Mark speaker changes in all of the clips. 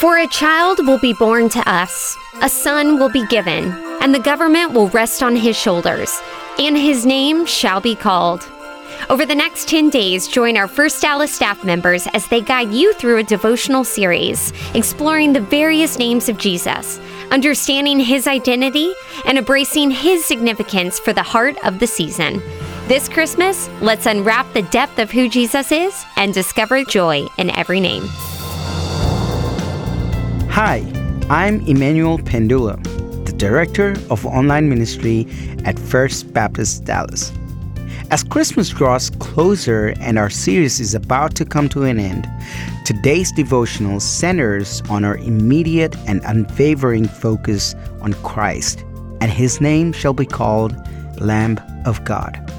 Speaker 1: For a child will be born to us, a son will be given, and the government will rest on his shoulders, and his name shall be called. Over the next 10 days, join our First Dallas staff members as they guide you through a devotional series exploring the various names of Jesus, understanding his identity, and embracing his significance for the heart of the season. This Christmas, let's unwrap the depth of who Jesus is and discover joy in every name.
Speaker 2: Hi, I'm Emmanuel Pandula, the Director of Online Ministry at First Baptist Dallas. As Christmas draws closer and our series is about to come to an end, today's devotional centers on our immediate and unwavering focus on Christ, and his name shall be called Lamb of God.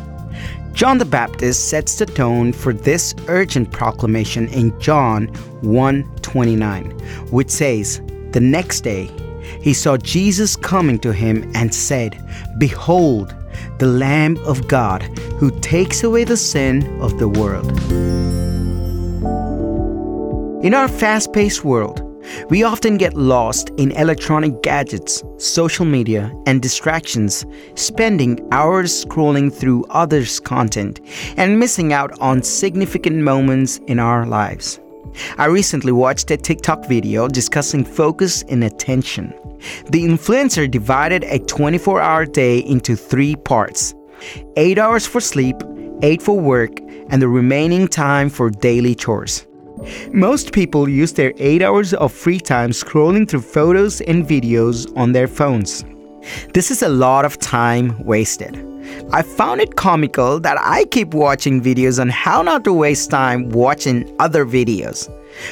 Speaker 2: John the Baptist sets the tone for this urgent proclamation in John 1:29, which says, "The next day he saw Jesus coming to him and said, Behold, the Lamb of God who takes away the sin of the world. In our fast paced world, we often get lost in electronic gadgets, social media, and distractions, spending hours scrolling through others' content and missing out on significant moments in our lives. I recently watched a TikTok video discussing focus and attention. The influencer divided a 24 hour day into three parts 8 hours for sleep, 8 for work, and the remaining time for daily chores. Most people use their 8 hours of free time scrolling through photos and videos on their phones. This is a lot of time wasted. I found it comical that I keep watching videos on how not to waste time watching other videos.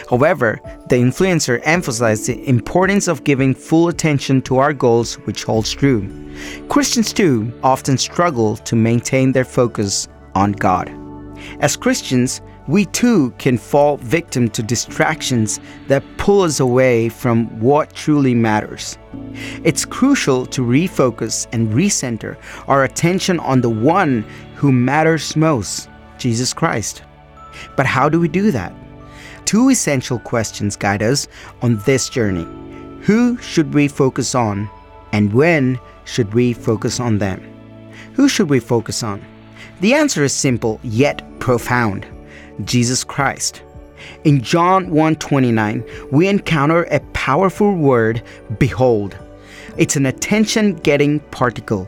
Speaker 2: However, the influencer emphasized the importance of giving full attention to our goals, which holds true. Christians too often struggle to maintain their focus on God. As Christians, we too can fall victim to distractions that pull us away from what truly matters. It's crucial to refocus and recenter our attention on the one who matters most, Jesus Christ. But how do we do that? Two essential questions guide us on this journey. Who should we focus on, and when should we focus on them? Who should we focus on? The answer is simple yet profound. Jesus Christ. In John 1:29, we encounter a powerful word, behold. It's an attention-getting particle,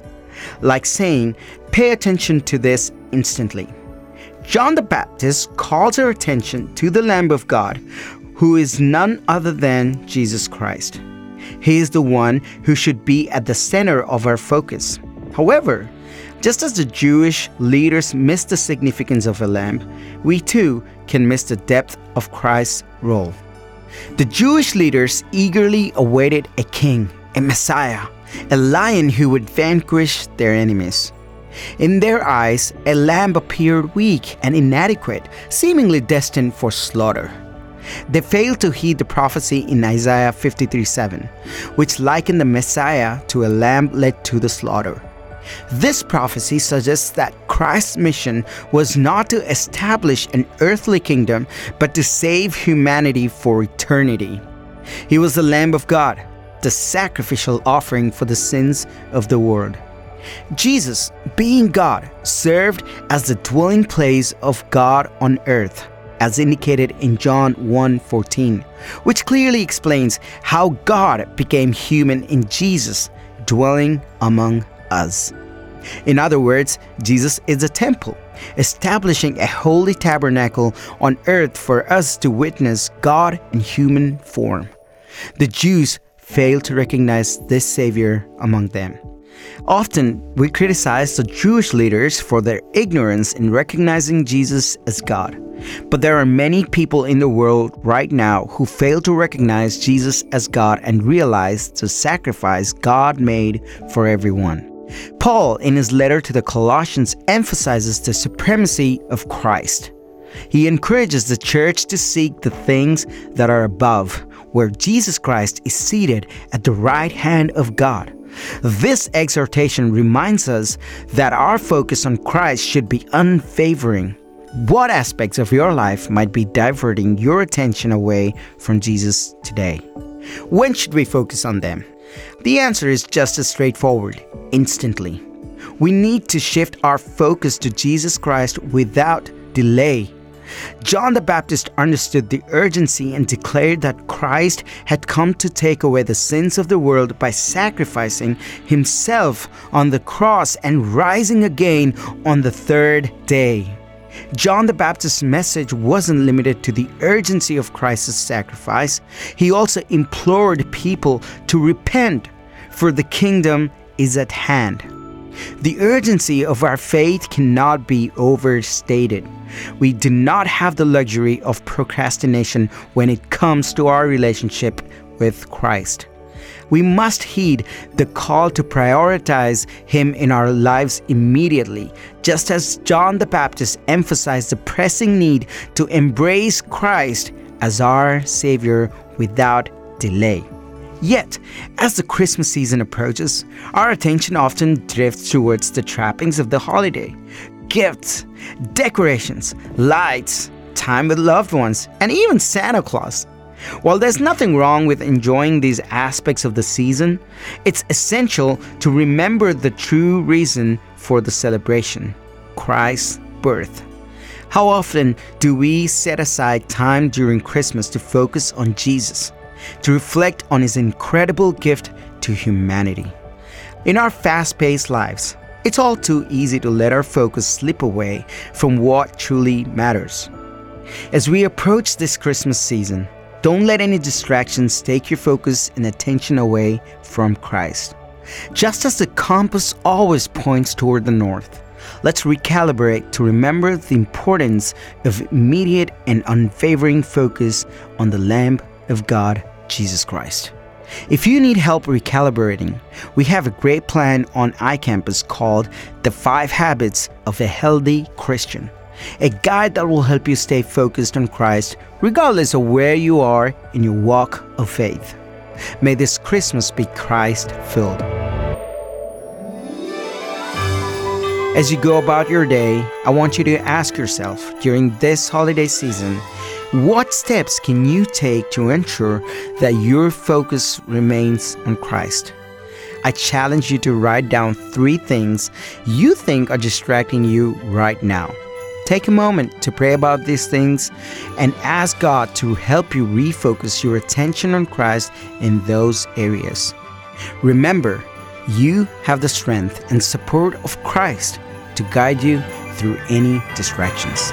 Speaker 2: like saying, pay attention to this instantly. John the Baptist calls our attention to the Lamb of God, who is none other than Jesus Christ. He is the one who should be at the center of our focus. However, just as the Jewish leaders missed the significance of a lamb, we too can miss the depth of Christ's role. The Jewish leaders eagerly awaited a king, a Messiah, a lion who would vanquish their enemies. In their eyes, a lamb appeared weak and inadequate, seemingly destined for slaughter. They failed to heed the prophecy in Isaiah 53 7, which likened the Messiah to a lamb led to the slaughter. This prophecy suggests that Christ's mission was not to establish an earthly kingdom, but to save humanity for eternity. He was the Lamb of God, the sacrificial offering for the sins of the world. Jesus, being God, served as the dwelling place of God on earth, as indicated in John 1:14, which clearly explains how God became human in Jesus, dwelling among us. In other words, Jesus is a temple, establishing a holy tabernacle on earth for us to witness God in human form. The Jews failed to recognize this Savior among them. Often, we criticize the Jewish leaders for their ignorance in recognizing Jesus as God. But there are many people in the world right now who fail to recognize Jesus as God and realize the sacrifice God made for everyone. Paul, in his letter to the Colossians, emphasizes the supremacy of Christ. He encourages the church to seek the things that are above, where Jesus Christ is seated at the right hand of God. This exhortation reminds us that our focus on Christ should be unfavoring. What aspects of your life might be diverting your attention away from Jesus today? When should we focus on them? The answer is just as straightforward instantly. We need to shift our focus to Jesus Christ without delay. John the Baptist understood the urgency and declared that Christ had come to take away the sins of the world by sacrificing himself on the cross and rising again on the third day. John the Baptist's message wasn't limited to the urgency of Christ's sacrifice, he also implored people to repent, for the kingdom is at hand. The urgency of our faith cannot be overstated. We do not have the luxury of procrastination when it comes to our relationship with Christ. We must heed the call to prioritize Him in our lives immediately, just as John the Baptist emphasized the pressing need to embrace Christ as our Savior without delay. Yet, as the Christmas season approaches, our attention often drifts towards the trappings of the holiday gifts, decorations, lights, time with loved ones, and even Santa Claus. While there's nothing wrong with enjoying these aspects of the season, it's essential to remember the true reason for the celebration Christ's birth. How often do we set aside time during Christmas to focus on Jesus? To reflect on His incredible gift to humanity. In our fast paced lives, it's all too easy to let our focus slip away from what truly matters. As we approach this Christmas season, don't let any distractions take your focus and attention away from Christ. Just as the compass always points toward the north, let's recalibrate to remember the importance of immediate and unwavering focus on the Lamb of God Jesus Christ. If you need help recalibrating, we have a great plan on iCampus called The 5 Habits of a Healthy Christian, a guide that will help you stay focused on Christ regardless of where you are in your walk of faith. May this Christmas be Christ filled. As you go about your day, I want you to ask yourself during this holiday season what steps can you take to ensure that your focus remains on Christ? I challenge you to write down three things you think are distracting you right now. Take a moment to pray about these things and ask God to help you refocus your attention on Christ in those areas. Remember, you have the strength and support of Christ to guide you through any distractions.